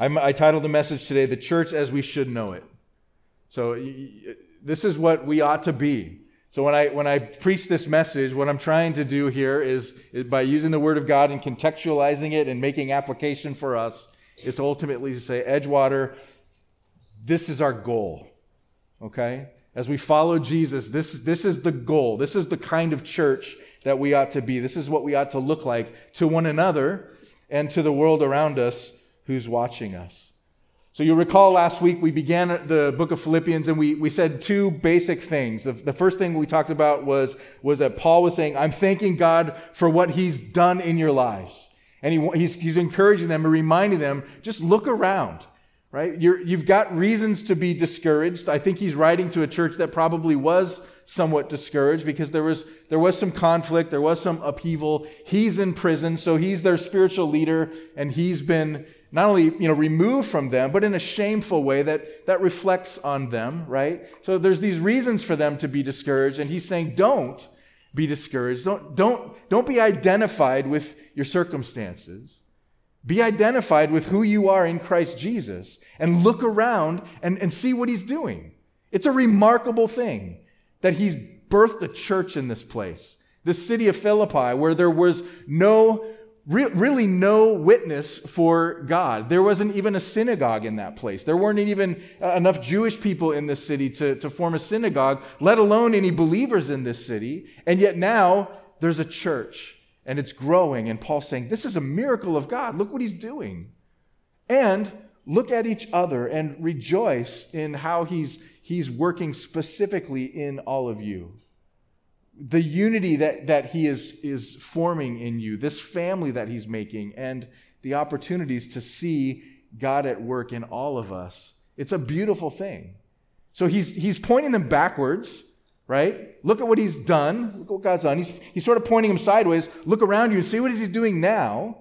I'm, I titled the message today, The Church as We Should Know It. So, this is what we ought to be. So, when I, when I preach this message, what I'm trying to do here is, is by using the Word of God and contextualizing it and making application for us, is to ultimately say, Edgewater, this is our goal. Okay? As we follow Jesus, this, this is the goal. This is the kind of church that we ought to be. This is what we ought to look like to one another and to the world around us who's watching us. So you'll recall last week we began the book of Philippians and we, we said two basic things. The, the first thing we talked about was, was that Paul was saying, I'm thanking God for what he's done in your lives. And he, he's, he's encouraging them and reminding them, just look around right? you have got reasons to be discouraged. I think he's writing to a church that probably was somewhat discouraged because there was, there was some conflict, there was some upheaval. He's in prison, so he's their spiritual leader, and he's been not only you know removed from them, but in a shameful way that, that reflects on them, right? So there's these reasons for them to be discouraged, and he's saying, don't be discouraged. Don't, don't, don't be identified with your circumstances. Be identified with who you are in Christ Jesus and look around and, and see what he's doing. It's a remarkable thing that he's birthed a church in this place, the city of Philippi, where there was no, re- really no witness for God. There wasn't even a synagogue in that place. There weren't even uh, enough Jewish people in this city to, to form a synagogue, let alone any believers in this city. And yet now there's a church and it's growing. And Paul's saying, This is a miracle of God. Look what he's doing. And look at each other and rejoice in how he's, he's working specifically in all of you. The unity that, that he is, is forming in you, this family that he's making, and the opportunities to see God at work in all of us. It's a beautiful thing. So he's, he's pointing them backwards right? Look at what he's done. Look what God's done. He's, he's sort of pointing them sideways. Look around you and see what he's doing now.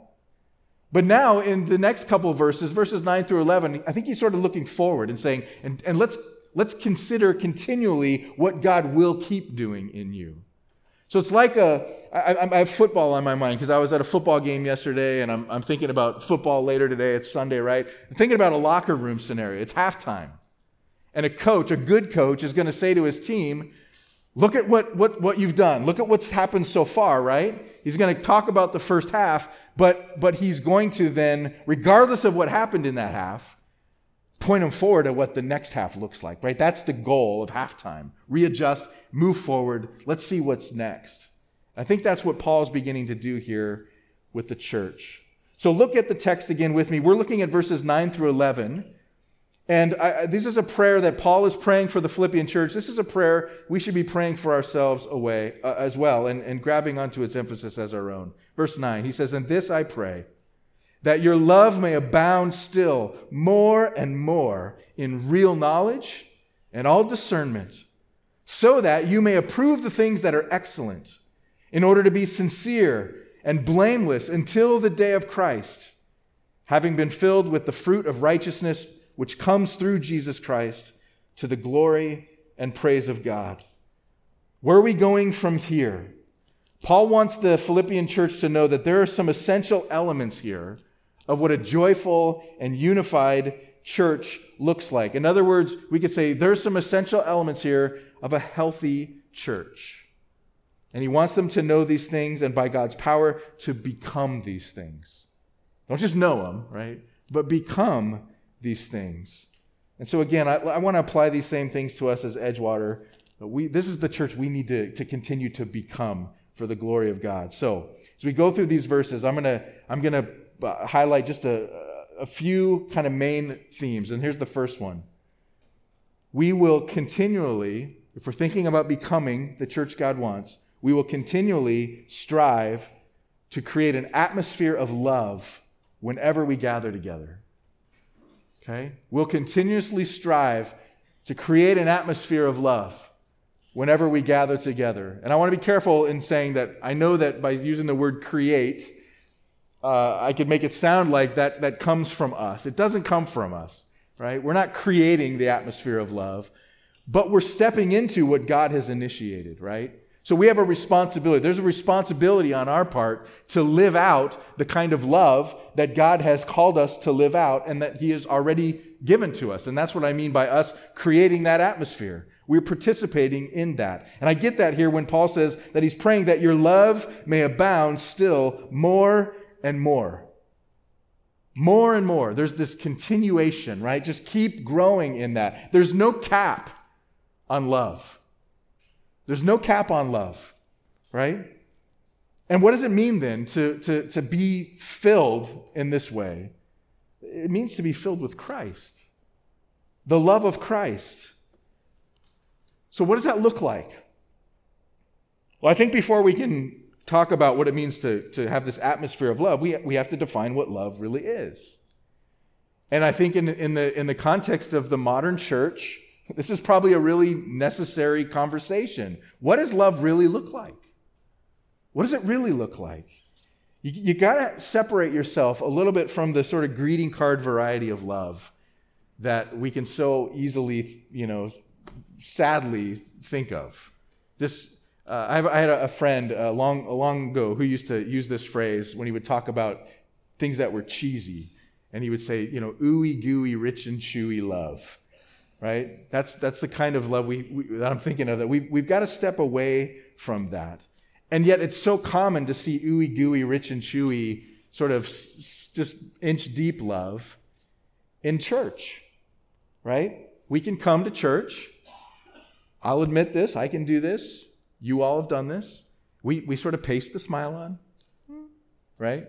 But now, in the next couple verses, verses 9 through 11, I think he's sort of looking forward and saying, and, and let's, let's consider continually what God will keep doing in you. So it's like a, I, I have football on my mind because I was at a football game yesterday and I'm, I'm thinking about football later today. It's Sunday, right? I'm thinking about a locker room scenario. It's halftime. And a coach, a good coach, is going to say to his team, Look at what, what, what you've done. Look at what's happened so far, right? He's going to talk about the first half, but, but he's going to then, regardless of what happened in that half, point them forward to what the next half looks like, right? That's the goal of halftime. Readjust, move forward. Let's see what's next. I think that's what Paul's beginning to do here with the church. So look at the text again with me. We're looking at verses 9 through 11. And I, this is a prayer that Paul is praying for the Philippian church. This is a prayer we should be praying for ourselves away uh, as well and, and grabbing onto its emphasis as our own. Verse 9, he says, And this I pray, that your love may abound still more and more in real knowledge and all discernment, so that you may approve the things that are excellent, in order to be sincere and blameless until the day of Christ, having been filled with the fruit of righteousness which comes through Jesus Christ to the glory and praise of God. Where are we going from here? Paul wants the Philippian church to know that there are some essential elements here of what a joyful and unified church looks like. In other words, we could say there's some essential elements here of a healthy church. And he wants them to know these things and by God's power to become these things. Don't just know them, right? But become these things. And so, again, I, I want to apply these same things to us as Edgewater. But we, this is the church we need to, to continue to become for the glory of God. So, as we go through these verses, I'm going to I'm going to highlight just a, a few kind of main themes. And here's the first one We will continually, if we're thinking about becoming the church God wants, we will continually strive to create an atmosphere of love whenever we gather together. Okay? We'll continuously strive to create an atmosphere of love whenever we gather together. And I want to be careful in saying that I know that by using the word create, uh, I could make it sound like that, that comes from us. It doesn't come from us, right? We're not creating the atmosphere of love, but we're stepping into what God has initiated, right? So we have a responsibility. There's a responsibility on our part to live out the kind of love that God has called us to live out and that He has already given to us. And that's what I mean by us creating that atmosphere. We're participating in that. And I get that here when Paul says that he's praying that your love may abound still more and more. More and more. There's this continuation, right? Just keep growing in that. There's no cap on love. There's no cap on love, right? And what does it mean then to, to, to be filled in this way? It means to be filled with Christ, the love of Christ. So, what does that look like? Well, I think before we can talk about what it means to, to have this atmosphere of love, we, we have to define what love really is. And I think in, in, the, in the context of the modern church, this is probably a really necessary conversation. What does love really look like? What does it really look like? You, you got to separate yourself a little bit from the sort of greeting card variety of love that we can so easily, you know, sadly think of. This, uh, I, have, I, had a, friend uh, long, long ago who used to use this phrase when he would talk about things that were cheesy. And he would say, you know, ooey gooey, rich and chewy love right? That's, that's the kind of love we, we, that I'm thinking of, that we've, we've got to step away from that. And yet it's so common to see ooey gooey, rich and chewy, sort of s- just inch deep love in church, right? We can come to church. I'll admit this, I can do this. You all have done this. We, we sort of paste the smile on, right?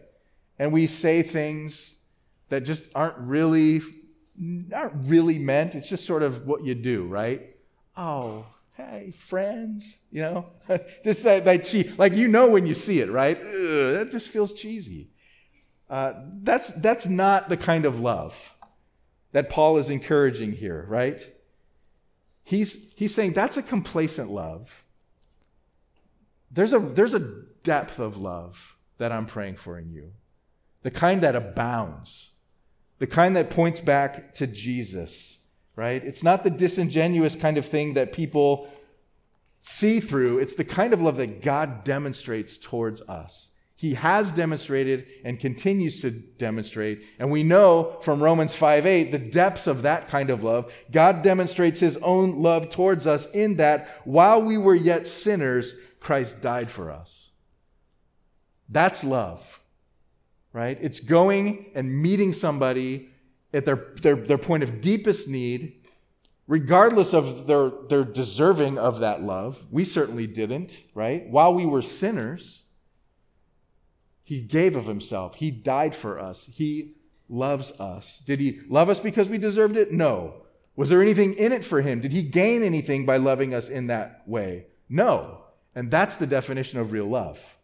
And we say things that just aren't really aren't really meant. It's just sort of what you do, right? Oh, hey, friends, you know, just that, that cheese, like you know when you see it, right? Ugh, that just feels cheesy. Uh, that's that's not the kind of love that Paul is encouraging here, right? He's he's saying that's a complacent love. There's a there's a depth of love that I'm praying for in you, the kind that abounds the kind that points back to Jesus, right? It's not the disingenuous kind of thing that people see through, it's the kind of love that God demonstrates towards us. He has demonstrated and continues to demonstrate. And we know from Romans 5 8 the depths of that kind of love. God demonstrates his own love towards us in that while we were yet sinners, Christ died for us. That's love right? It's going and meeting somebody at their, their, their point of deepest need, regardless of their, their deserving of that love. We certainly didn't, right? While we were sinners, He gave of Himself. He died for us. He loves us. Did He love us because we deserved it? No. Was there anything in it for Him? Did He gain anything by loving us in that way? No. And that's the definition of real love.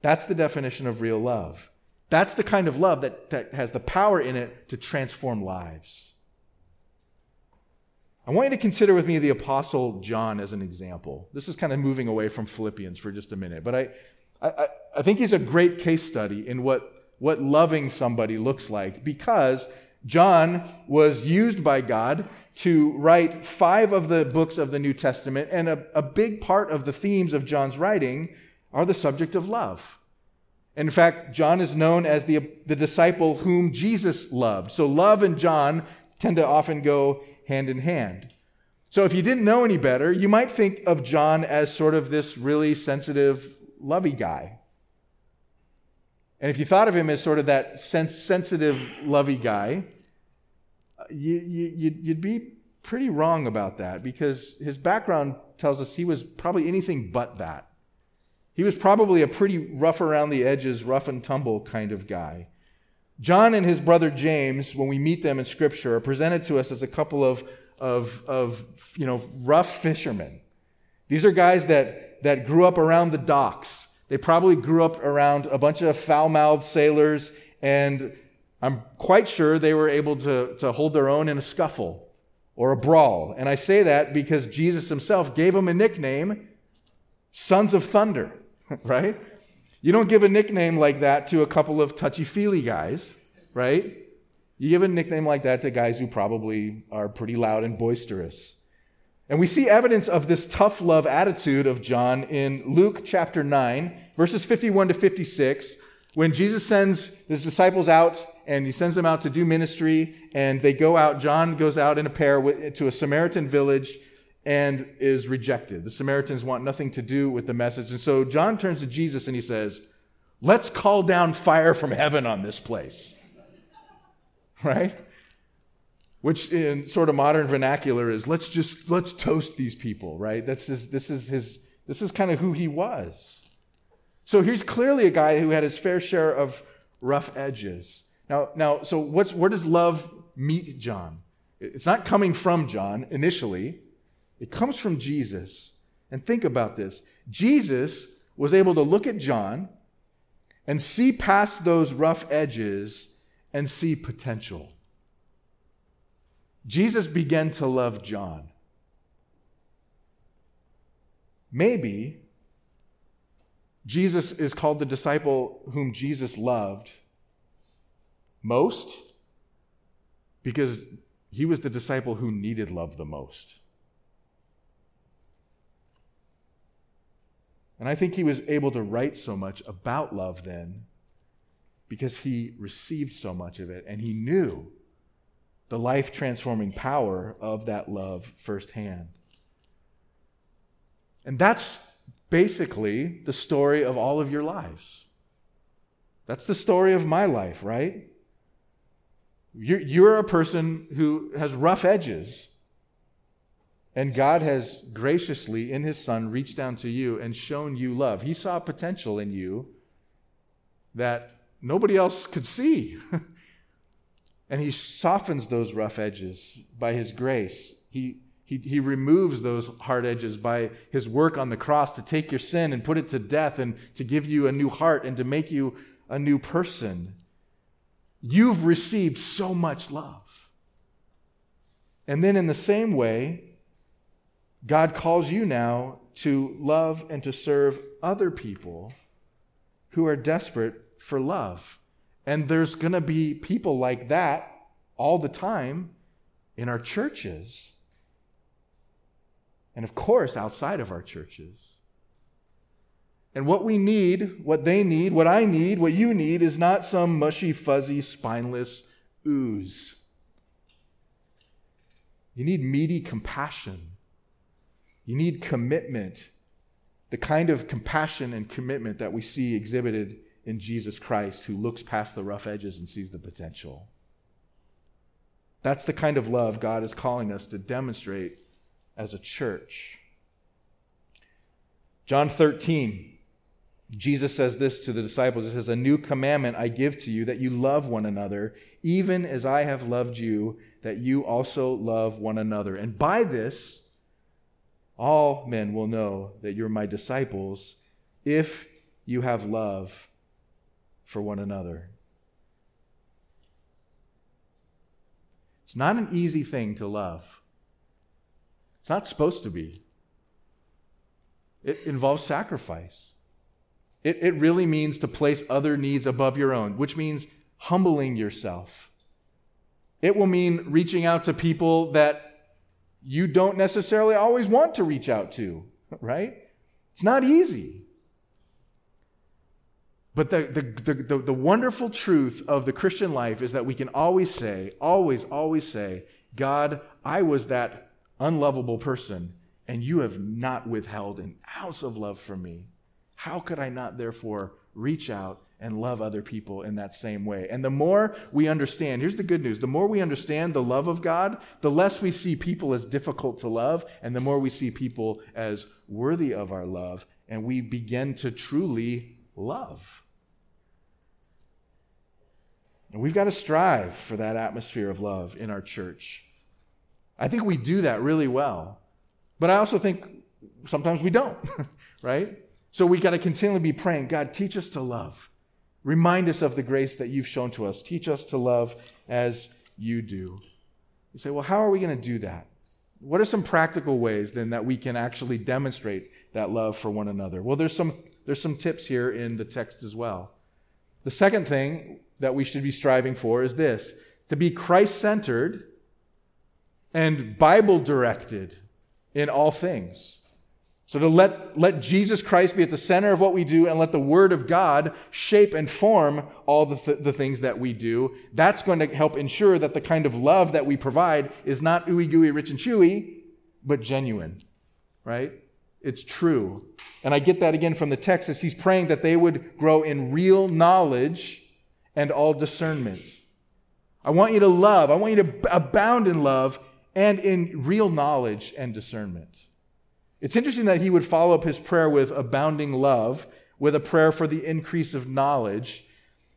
That's the definition of real love. That's the kind of love that, that has the power in it to transform lives. I want you to consider with me the Apostle John as an example. This is kind of moving away from Philippians for just a minute, but I, I, I think he's a great case study in what, what loving somebody looks like because John was used by God to write five of the books of the New Testament, and a, a big part of the themes of John's writing are the subject of love. In fact, John is known as the, the disciple whom Jesus loved. So love and John tend to often go hand in hand. So if you didn't know any better, you might think of John as sort of this really sensitive, lovey guy. And if you thought of him as sort of that sens- sensitive, lovey guy, you, you, you'd be pretty wrong about that because his background tells us he was probably anything but that. He was probably a pretty rough around the edges, rough and tumble kind of guy. John and his brother James, when we meet them in Scripture, are presented to us as a couple of, of, of you know, rough fishermen. These are guys that, that grew up around the docks. They probably grew up around a bunch of foul mouthed sailors, and I'm quite sure they were able to, to hold their own in a scuffle or a brawl. And I say that because Jesus himself gave them a nickname Sons of Thunder. right? You don't give a nickname like that to a couple of touchy feely guys, right? You give a nickname like that to guys who probably are pretty loud and boisterous. And we see evidence of this tough love attitude of John in Luke chapter 9, verses 51 to 56, when Jesus sends his disciples out and he sends them out to do ministry, and they go out. John goes out in a pair to a Samaritan village and is rejected. The Samaritans want nothing to do with the message. And so John turns to Jesus and he says, Let's call down fire from heaven on this place. Right? Which in sort of modern vernacular is let's just let's toast these people, right? That's his, this is his this is kind of who he was. So he's clearly a guy who had his fair share of rough edges. Now, now, so what's where does love meet John? It's not coming from John initially. It comes from Jesus. And think about this. Jesus was able to look at John and see past those rough edges and see potential. Jesus began to love John. Maybe Jesus is called the disciple whom Jesus loved most because he was the disciple who needed love the most. And I think he was able to write so much about love then because he received so much of it and he knew the life transforming power of that love firsthand. And that's basically the story of all of your lives. That's the story of my life, right? You're, you're a person who has rough edges. And God has graciously, in His Son, reached down to you and shown you love. He saw potential in you that nobody else could see. and He softens those rough edges by His grace. He, he, he removes those hard edges by His work on the cross to take your sin and put it to death and to give you a new heart and to make you a new person. You've received so much love. And then, in the same way, God calls you now to love and to serve other people who are desperate for love. And there's going to be people like that all the time in our churches. And of course, outside of our churches. And what we need, what they need, what I need, what you need is not some mushy, fuzzy, spineless ooze. You need meaty compassion you need commitment, the kind of compassion and commitment that we see exhibited in Jesus Christ, who looks past the rough edges and sees the potential. That's the kind of love God is calling us to demonstrate as a church. John 13, Jesus says this to the disciples He says, A new commandment I give to you, that you love one another, even as I have loved you, that you also love one another. And by this, all men will know that you're my disciples if you have love for one another. It's not an easy thing to love. It's not supposed to be. It involves sacrifice. It, it really means to place other needs above your own, which means humbling yourself. It will mean reaching out to people that you don't necessarily always want to reach out to, right? It's not easy. But the, the, the, the, wonderful truth of the Christian life is that we can always say, always, always say, God, I was that unlovable person, and you have not withheld an ounce of love from me. How could I not, therefore, reach out and love other people in that same way. And the more we understand, here's the good news the more we understand the love of God, the less we see people as difficult to love, and the more we see people as worthy of our love, and we begin to truly love. And we've got to strive for that atmosphere of love in our church. I think we do that really well. But I also think sometimes we don't, right? So we got to continually be praying, God, teach us to love. Remind us of the grace that you've shown to us. Teach us to love as you do. You say, well, how are we going to do that? What are some practical ways then that we can actually demonstrate that love for one another? Well, there's some, there's some tips here in the text as well. The second thing that we should be striving for is this to be Christ centered and Bible directed in all things. So to let, let Jesus Christ be at the center of what we do and let the Word of God shape and form all the, th- the things that we do, that's going to help ensure that the kind of love that we provide is not ooey gooey, rich and chewy, but genuine, right? It's true. And I get that again from the text as he's praying that they would grow in real knowledge and all discernment. I want you to love, I want you to abound in love and in real knowledge and discernment. It's interesting that he would follow up his prayer with abounding love with a prayer for the increase of knowledge.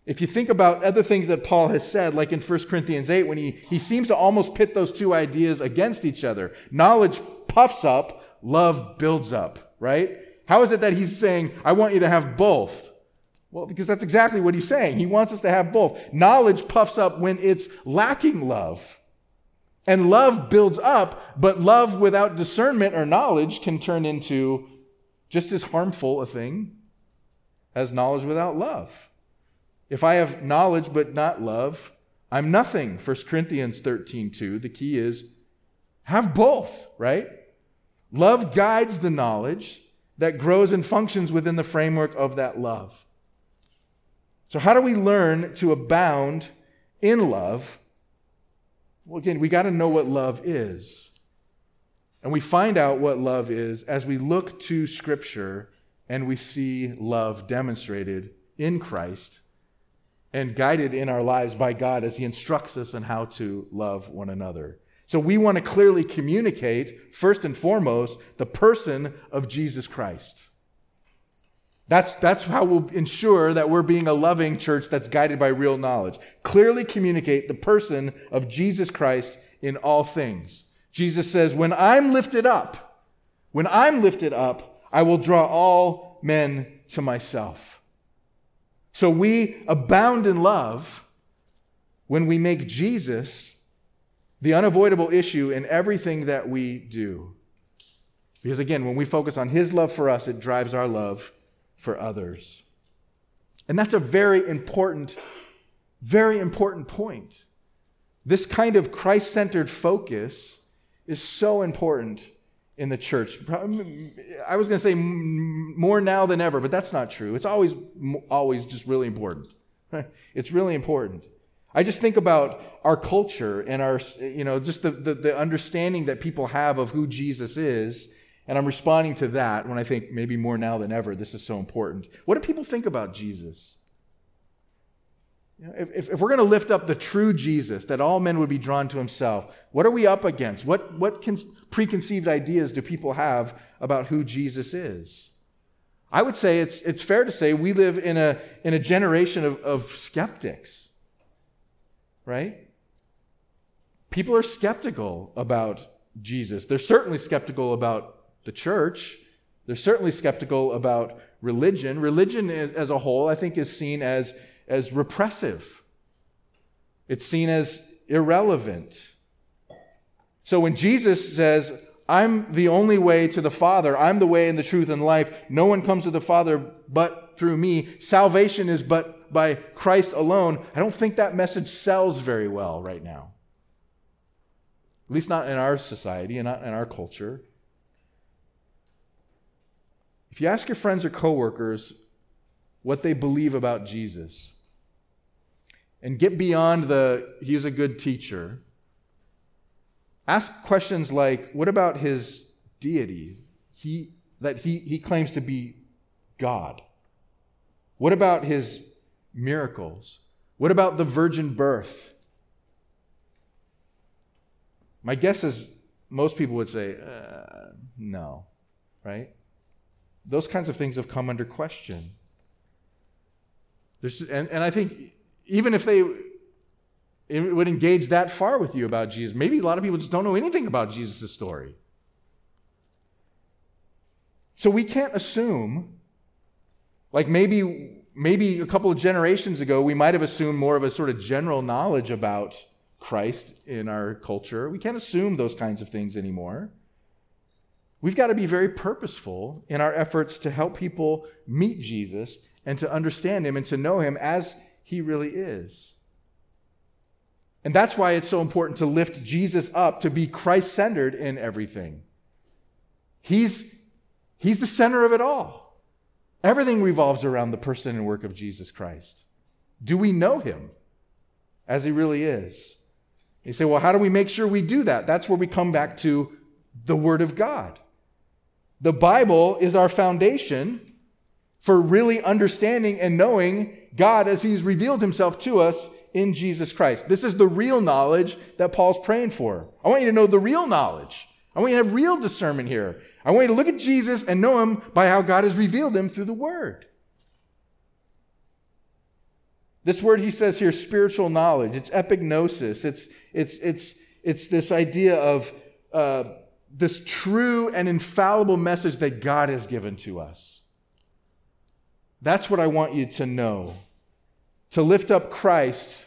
If you think about other things that Paul has said, like in 1 Corinthians 8, when he, he seems to almost pit those two ideas against each other knowledge puffs up, love builds up, right? How is it that he's saying, I want you to have both? Well, because that's exactly what he's saying. He wants us to have both. Knowledge puffs up when it's lacking love. And love builds up, but love without discernment or knowledge can turn into just as harmful a thing as knowledge without love. If I have knowledge but not love, I'm nothing. 1 Corinthians 13, 2. The key is have both, right? Love guides the knowledge that grows and functions within the framework of that love. So, how do we learn to abound in love well, again, we got to know what love is. And we find out what love is as we look to Scripture and we see love demonstrated in Christ and guided in our lives by God as He instructs us on how to love one another. So we want to clearly communicate, first and foremost, the person of Jesus Christ. That's, that's how we'll ensure that we're being a loving church that's guided by real knowledge. Clearly communicate the person of Jesus Christ in all things. Jesus says, When I'm lifted up, when I'm lifted up, I will draw all men to myself. So we abound in love when we make Jesus the unavoidable issue in everything that we do. Because again, when we focus on his love for us, it drives our love for others. And that's a very important, very important point. This kind of Christ centered focus is so important in the church. I was going to say more now than ever, but that's not true. It's always, always just really important. It's really important. I just think about our culture and our, you know, just the, the, the understanding that people have of who Jesus is and I'm responding to that when I think maybe more now than ever, this is so important. What do people think about Jesus? You know, if, if, we're going to lift up the true Jesus, that all men would be drawn to himself, what are we up against? What, what con- preconceived ideas do people have about who Jesus is? I would say it's, it's fair to say we live in a, in a generation of, of skeptics, right? People are skeptical about Jesus. They're certainly skeptical about the church. They're certainly skeptical about religion. Religion as a whole, I think, is seen as, as repressive, it's seen as irrelevant. So when Jesus says, I'm the only way to the Father, I'm the way and the truth and life, no one comes to the Father but through me, salvation is but by Christ alone, I don't think that message sells very well right now. At least not in our society and not in our culture. If you ask your friends or coworkers what they believe about Jesus and get beyond the he's a good teacher, ask questions like what about his deity? He, that he, he claims to be God. What about his miracles? What about the virgin birth? My guess is most people would say, uh, no, right? Those kinds of things have come under question. And, and I think even if they would engage that far with you about Jesus, maybe a lot of people just don't know anything about Jesus' story. So we can't assume, like maybe maybe a couple of generations ago, we might have assumed more of a sort of general knowledge about Christ in our culture. We can't assume those kinds of things anymore. We've got to be very purposeful in our efforts to help people meet Jesus and to understand him and to know him as he really is. And that's why it's so important to lift Jesus up, to be Christ centered in everything. He's, he's the center of it all. Everything revolves around the person and work of Jesus Christ. Do we know him as he really is? You say, well, how do we make sure we do that? That's where we come back to the Word of God. The Bible is our foundation for really understanding and knowing God as He's revealed Himself to us in Jesus Christ. This is the real knowledge that Paul's praying for. I want you to know the real knowledge. I want you to have real discernment here. I want you to look at Jesus and know Him by how God has revealed Him through the Word. This word he says here, spiritual knowledge, it's epignosis. It's, it's, it's, it's this idea of uh, this true and infallible message that God has given to us. That's what I want you to know. To lift up Christ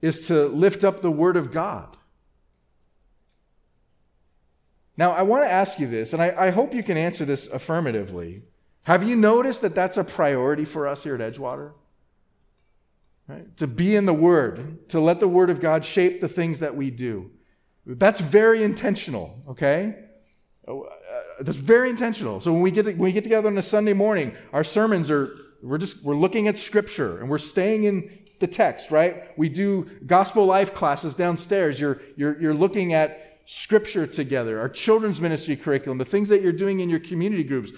is to lift up the Word of God. Now, I want to ask you this, and I, I hope you can answer this affirmatively. Have you noticed that that's a priority for us here at Edgewater? Right? To be in the Word, to let the Word of God shape the things that we do. That's very intentional, okay? Uh, that's very intentional. So when we get to, when we get together on a Sunday morning, our sermons are we're just we're looking at Scripture and we're staying in the text, right? We do gospel life classes downstairs. You're you're you're looking at Scripture together. Our children's ministry curriculum, the things that you're doing in your community groups.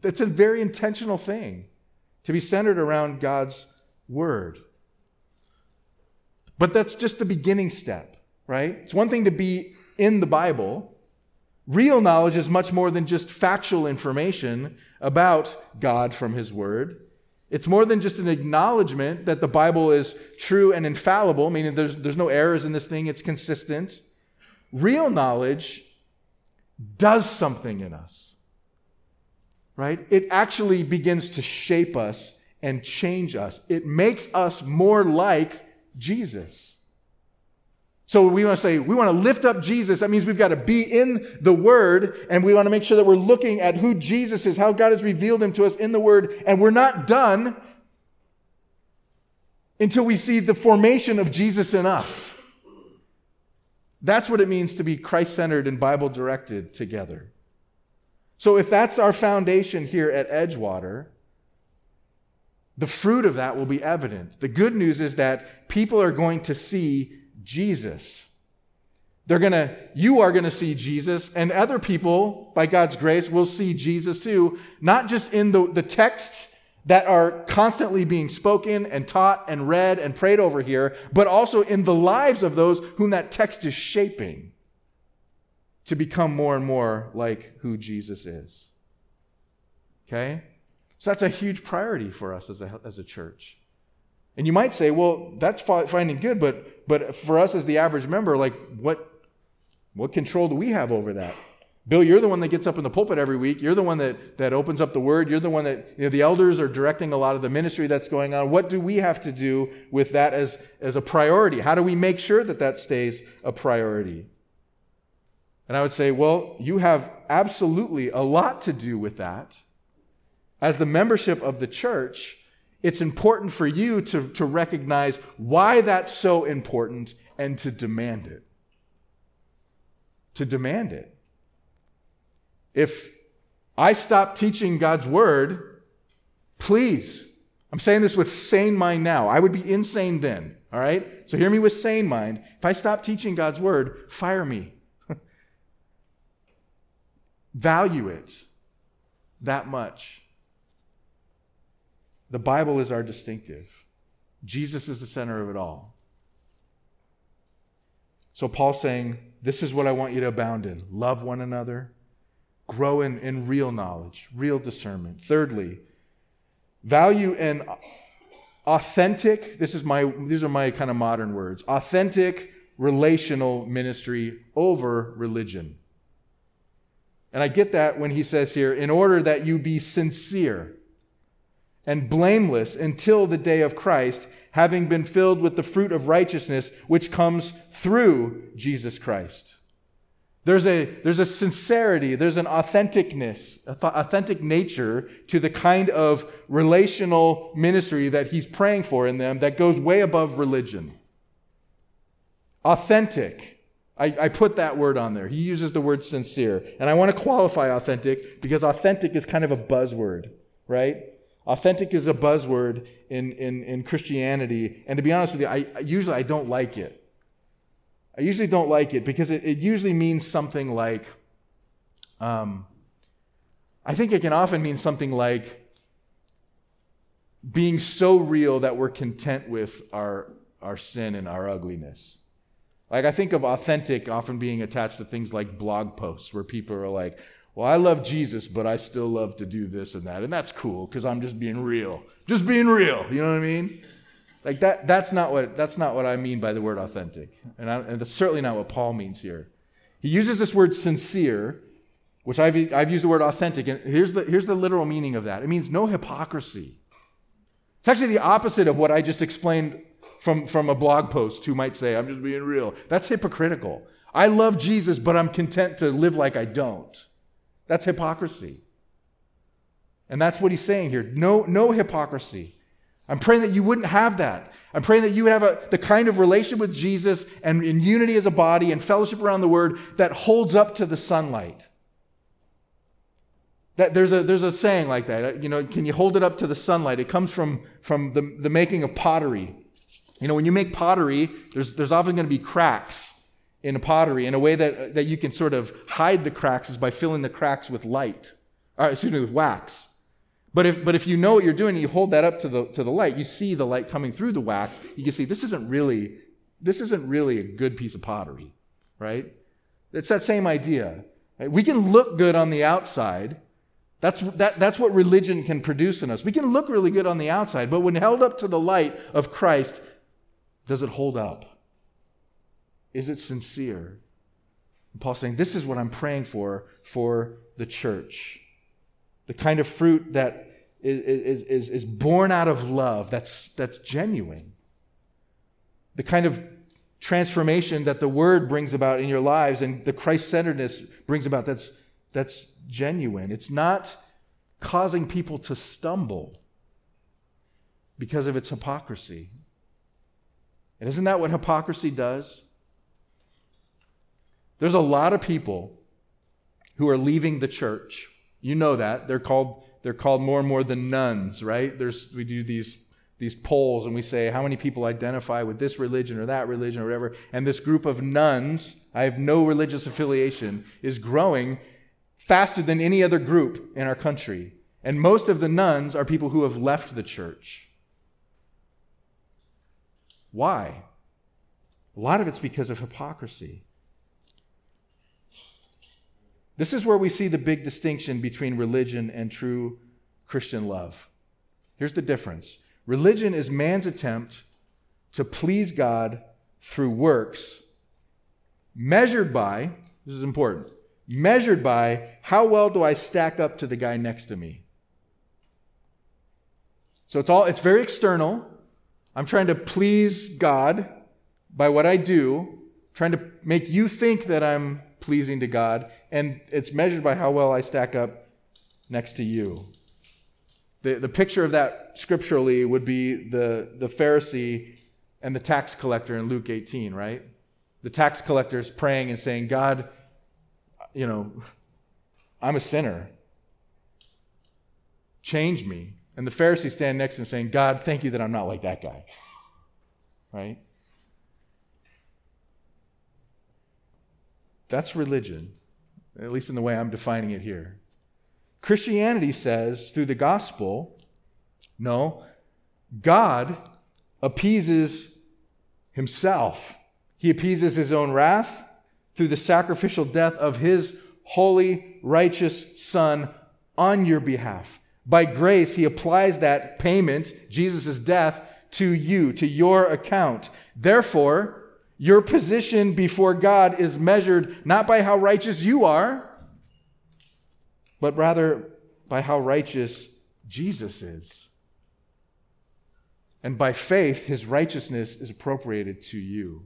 That's a very intentional thing to be centered around God's Word. But that's just the beginning step, right? It's one thing to be in the Bible. Real knowledge is much more than just factual information about God from His Word. It's more than just an acknowledgement that the Bible is true and infallible, meaning there's, there's no errors in this thing, it's consistent. Real knowledge does something in us, right? It actually begins to shape us and change us. It makes us more like Jesus. So we want to say, we want to lift up Jesus. That means we've got to be in the Word, and we want to make sure that we're looking at who Jesus is, how God has revealed him to us in the Word, and we're not done until we see the formation of Jesus in us. That's what it means to be Christ centered and Bible directed together. So if that's our foundation here at Edgewater, the fruit of that will be evident. The good news is that people are going to see Jesus. They're going to, you are going to see Jesus, and other people, by God's grace, will see Jesus too, not just in the, the texts that are constantly being spoken and taught and read and prayed over here, but also in the lives of those whom that text is shaping to become more and more like who Jesus is. Okay? So that's a huge priority for us as a, as a church. And you might say, well, that's finding good, but, but for us as the average member, like, what, what control do we have over that? Bill, you're the one that gets up in the pulpit every week. You're the one that, that opens up the word. You're the one that, you know, the elders are directing a lot of the ministry that's going on. What do we have to do with that as, as a priority? How do we make sure that that stays a priority? And I would say, well, you have absolutely a lot to do with that as the membership of the church, it's important for you to, to recognize why that's so important and to demand it. To demand it. If I stop teaching God's word, please, I'm saying this with sane mind now. I would be insane then, all right? So hear me with sane mind. If I stop teaching God's word, fire me. Value it that much. The Bible is our distinctive. Jesus is the center of it all. So Paul's saying, This is what I want you to abound in. Love one another, grow in, in real knowledge, real discernment. Thirdly, value and authentic, this is my these are my kind of modern words, authentic relational ministry over religion. And I get that when he says here, in order that you be sincere and blameless until the day of Christ, having been filled with the fruit of righteousness which comes through Jesus Christ. There's a, there's a sincerity, there's an authenticness, authentic nature to the kind of relational ministry that he's praying for in them that goes way above religion. Authentic, I, I, put that word on there. He uses the word sincere. And I want to qualify authentic because authentic is kind of a buzzword, right? Authentic is a buzzword in, in, in Christianity. And to be honest with you, I, usually I don't like it. I usually don't like it because it, it usually means something like, um, I think it can often mean something like being so real that we're content with our, our sin and our ugliness. Like, I think of authentic often being attached to things like blog posts where people are like, well, I love Jesus, but I still love to do this and that. And that's cool because I'm just being real. Just being real. You know what I mean? Like that, that's not what that's not what I mean by the word authentic. And, I, and that's certainly not what Paul means here. He uses this word sincere, which I've, I've used the word authentic. And here's the, here's the literal meaning of that it means no hypocrisy. It's actually the opposite of what I just explained from, from a blog post who might say, I'm just being real. That's hypocritical. I love Jesus, but I'm content to live like I don't. That's hypocrisy. And that's what he's saying here. No, no hypocrisy. I'm praying that you wouldn't have that. I'm praying that you would have a, the kind of relation with Jesus and in unity as a body and fellowship around the word that holds up to the sunlight. That there's a, there's a saying like that. You know, can you hold it up to the sunlight? It comes from, from the, the making of pottery. You know, when you make pottery, there's, there's often going to be cracks in a pottery. And a way that, that you can sort of hide the cracks is by filling the cracks with light, or excuse me, with wax. But if, but if you know what you're doing and you hold that up to the, to the light, you see the light coming through the wax, you can see this isn't really, this isn't really a good piece of pottery, right? It's that same idea. Right? We can look good on the outside, that's, that, that's what religion can produce in us. We can look really good on the outside, but when held up to the light of Christ, does it hold up? Is it sincere? And Paul's saying, This is what I'm praying for for the church. The kind of fruit that is, is, is born out of love, that's, that's genuine. The kind of transformation that the word brings about in your lives and the Christ centeredness brings about, that's, that's genuine. It's not causing people to stumble because of its hypocrisy. And isn't that what hypocrisy does? There's a lot of people who are leaving the church. You know that. They're called, they're called more and more the nones, right? There's, we do these, these polls and we say how many people identify with this religion or that religion or whatever. And this group of nones, I have no religious affiliation, is growing faster than any other group in our country. And most of the nones are people who have left the church. Why? A lot of it's because of hypocrisy. This is where we see the big distinction between religion and true Christian love. Here's the difference religion is man's attempt to please God through works measured by, this is important, measured by how well do I stack up to the guy next to me. So it's all it's very external. I'm trying to please God by what I do, trying to make you think that I'm pleasing to God, and it's measured by how well I stack up next to you. The, the picture of that scripturally would be the, the Pharisee and the tax collector in Luke 18, right? The tax collector is praying and saying, God, you know, I'm a sinner. Change me. And the Pharisee stand next and saying, God, thank you that I'm not like that guy. Right? That's religion, at least in the way I'm defining it here. Christianity says through the gospel, no, God appeases himself. He appeases his own wrath through the sacrificial death of his holy, righteous Son on your behalf. By grace, he applies that payment, Jesus' death, to you, to your account. Therefore, your position before God is measured not by how righteous you are, but rather by how righteous Jesus is. And by faith, his righteousness is appropriated to you.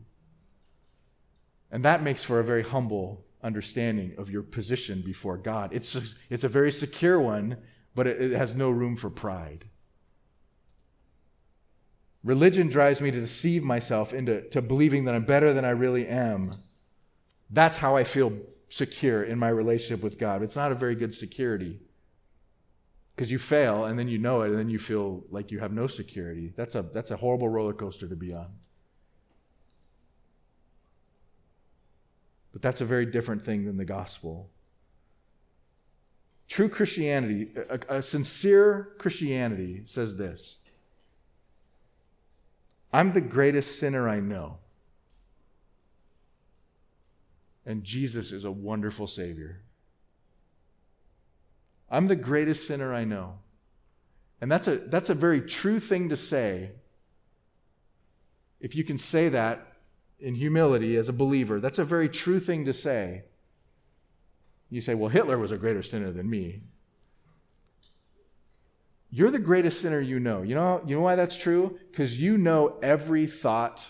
And that makes for a very humble understanding of your position before God. It's a, it's a very secure one, but it, it has no room for pride. Religion drives me to deceive myself into to believing that I'm better than I really am That's how I feel secure in my relationship with God. It's not a very good security. Because you fail and then you know it and then you feel like you have no security. That's a, that's a horrible roller coaster to be on. But that's a very different thing than the gospel. True Christianity, a, a sincere Christianity says this I'm the greatest sinner I know. And Jesus is a wonderful Savior. I'm the greatest sinner I know. And that's a, that's a very true thing to say. If you can say that in humility as a believer, that's a very true thing to say. You say, well, Hitler was a greater sinner than me. You're the greatest sinner you know. You know, you know why that's true? Because you know every thought,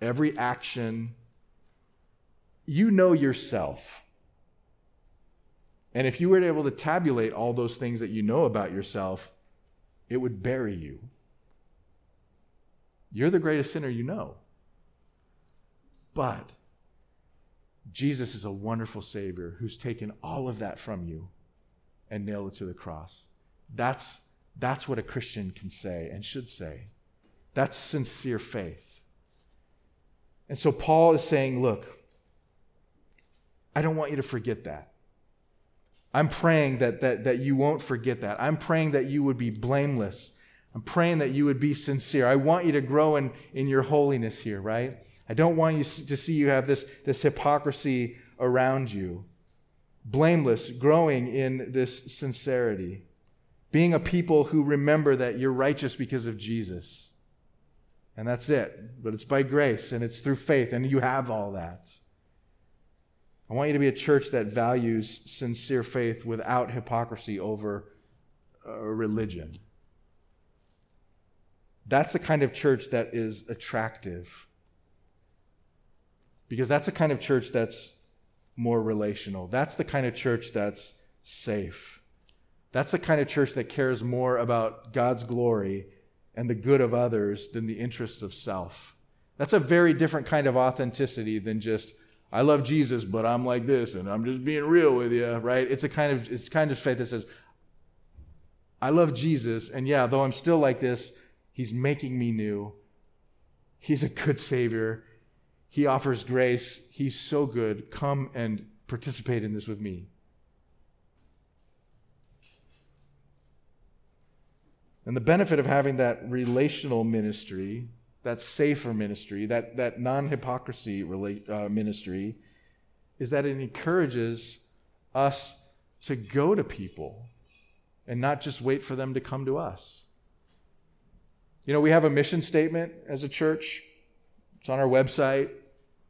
every action. You know yourself. And if you were able to tabulate all those things that you know about yourself, it would bury you. You're the greatest sinner you know. But Jesus is a wonderful Savior who's taken all of that from you and nailed it to the cross. That's, that's what a Christian can say and should say. That's sincere faith. And so Paul is saying, look, I don't want you to forget that. I'm praying that, that, that you won't forget that. I'm praying that you would be blameless. I'm praying that you would be sincere. I want you to grow in, in your holiness here, right? I don't want you to see you have this, this hypocrisy around you. Blameless, growing in this sincerity. Being a people who remember that you're righteous because of Jesus. And that's it. But it's by grace and it's through faith, and you have all that. I want you to be a church that values sincere faith without hypocrisy over uh, religion. That's the kind of church that is attractive because that's the kind of church that's more relational. That's the kind of church that's safe. That's the kind of church that cares more about God's glory and the good of others than the interests of self. That's a very different kind of authenticity than just, I love Jesus, but I'm like this and I'm just being real with you, right? It's a kind of it's kind of faith that says, I love Jesus, and yeah, though I'm still like this, he's making me new. He's a good savior. He offers grace. He's so good. Come and participate in this with me. And the benefit of having that relational ministry, that safer ministry, that, that non hypocrisy uh, ministry, is that it encourages us to go to people and not just wait for them to come to us. You know, we have a mission statement as a church, it's on our website.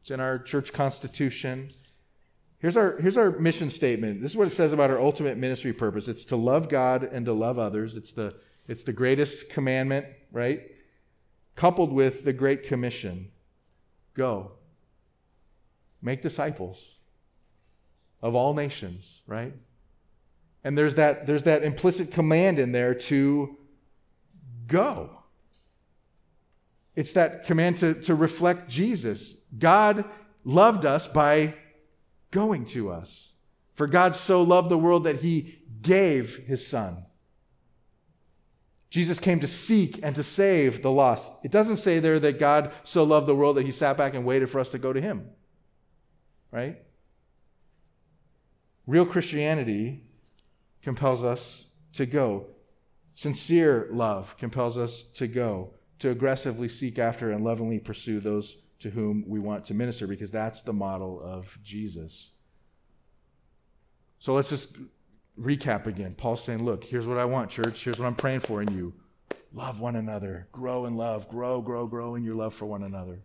It's in our church constitution. Here's our, here's our mission statement. This is what it says about our ultimate ministry purpose. It's to love God and to love others. It's the, it's the greatest commandment, right? Coupled with the Great Commission go, make disciples of all nations, right? And there's that, there's that implicit command in there to go. It's that command to, to reflect Jesus. God loved us by going to us. For God so loved the world that he gave his son. Jesus came to seek and to save the lost. It doesn't say there that God so loved the world that he sat back and waited for us to go to him. Right? Real Christianity compels us to go. Sincere love compels us to go to aggressively seek after and lovingly pursue those to whom we want to minister because that's the model of Jesus. So let's just recap again. Paul's saying, Look, here's what I want, church. Here's what I'm praying for in you. Love one another. Grow in love. Grow, grow, grow in your love for one another.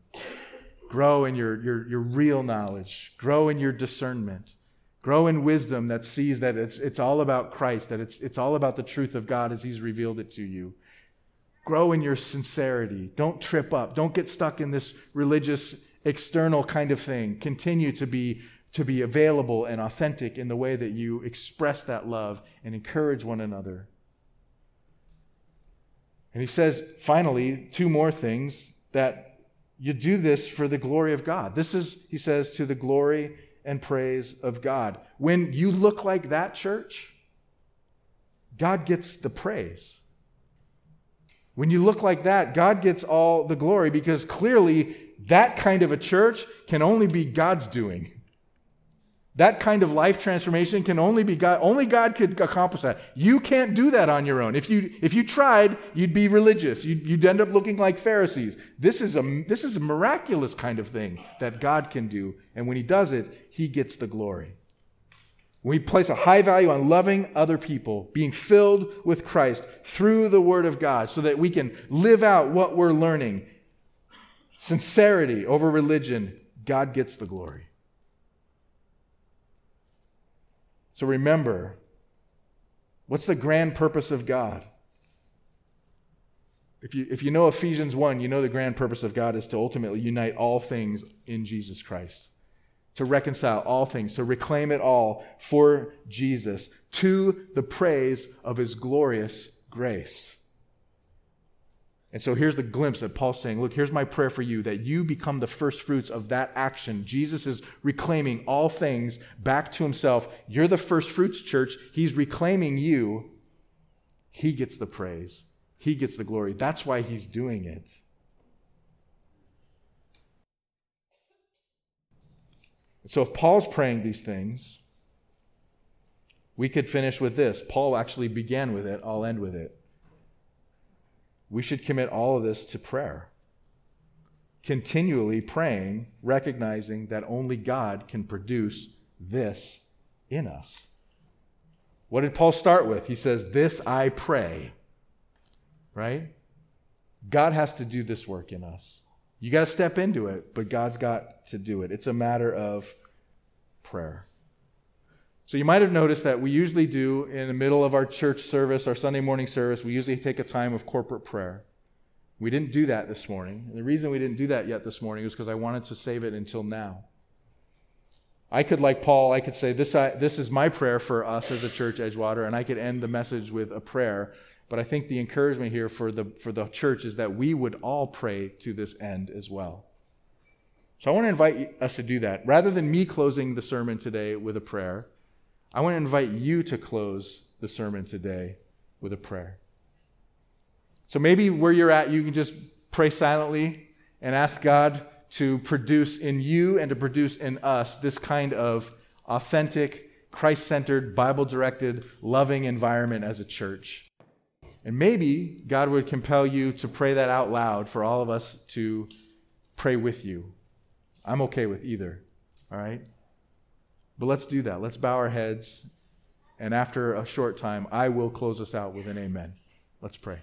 Grow in your, your, your real knowledge. Grow in your discernment. Grow in wisdom that sees that it's, it's all about Christ, that it's, it's all about the truth of God as He's revealed it to you. Grow in your sincerity. Don't trip up. Don't get stuck in this religious, external kind of thing. Continue to be, to be available and authentic in the way that you express that love and encourage one another. And he says, finally, two more things that you do this for the glory of God. This is, he says, to the glory and praise of God. When you look like that, church, God gets the praise. When you look like that, God gets all the glory because clearly that kind of a church can only be God's doing. That kind of life transformation can only be God. Only God could accomplish that. You can't do that on your own. If you if you tried, you'd be religious. You'd, you'd end up looking like Pharisees. This is a this is a miraculous kind of thing that God can do, and when He does it, He gets the glory. We place a high value on loving other people, being filled with Christ through the Word of God, so that we can live out what we're learning. Sincerity over religion, God gets the glory. So remember, what's the grand purpose of God? If you, if you know Ephesians 1, you know the grand purpose of God is to ultimately unite all things in Jesus Christ, to reconcile all things, to reclaim it all for Jesus, to the praise of his glorious grace. And so here's the glimpse that Paul's saying, Look, here's my prayer for you that you become the first fruits of that action. Jesus is reclaiming all things back to himself. You're the first fruits, church. He's reclaiming you. He gets the praise, he gets the glory. That's why he's doing it. So if Paul's praying these things, we could finish with this. Paul actually began with it. I'll end with it we should commit all of this to prayer. Continually praying, recognizing that only God can produce this in us. What did Paul start with? He says, This I pray. Right? God has to do this work in us. You got to step into it, but God's got to do it. It's a matter of prayer. So you might have noticed that we usually do in the middle of our church service, our Sunday morning service, we usually take a time of corporate prayer. We didn't do that this morning. And the reason we didn't do that yet this morning is because I wanted to save it until now. I could, like Paul, I could say, this, I, this is my prayer for us as a church, Edgewater, and I could end the message with a prayer. But I think the encouragement here for the, for the church is that we would all pray to this end as well. So I want to invite us to do that. Rather than me closing the sermon today with a prayer, I want to invite you to close the sermon today with a prayer. So maybe where you're at, you can just pray silently and ask God to produce in you and to produce in us this kind of authentic, Christ centered, Bible directed, loving environment as a church. And maybe God would compel you to pray that out loud for all of us to pray with you. I'm okay with either. All right? But let's do that. Let's bow our heads. And after a short time, I will close us out with an amen. Let's pray.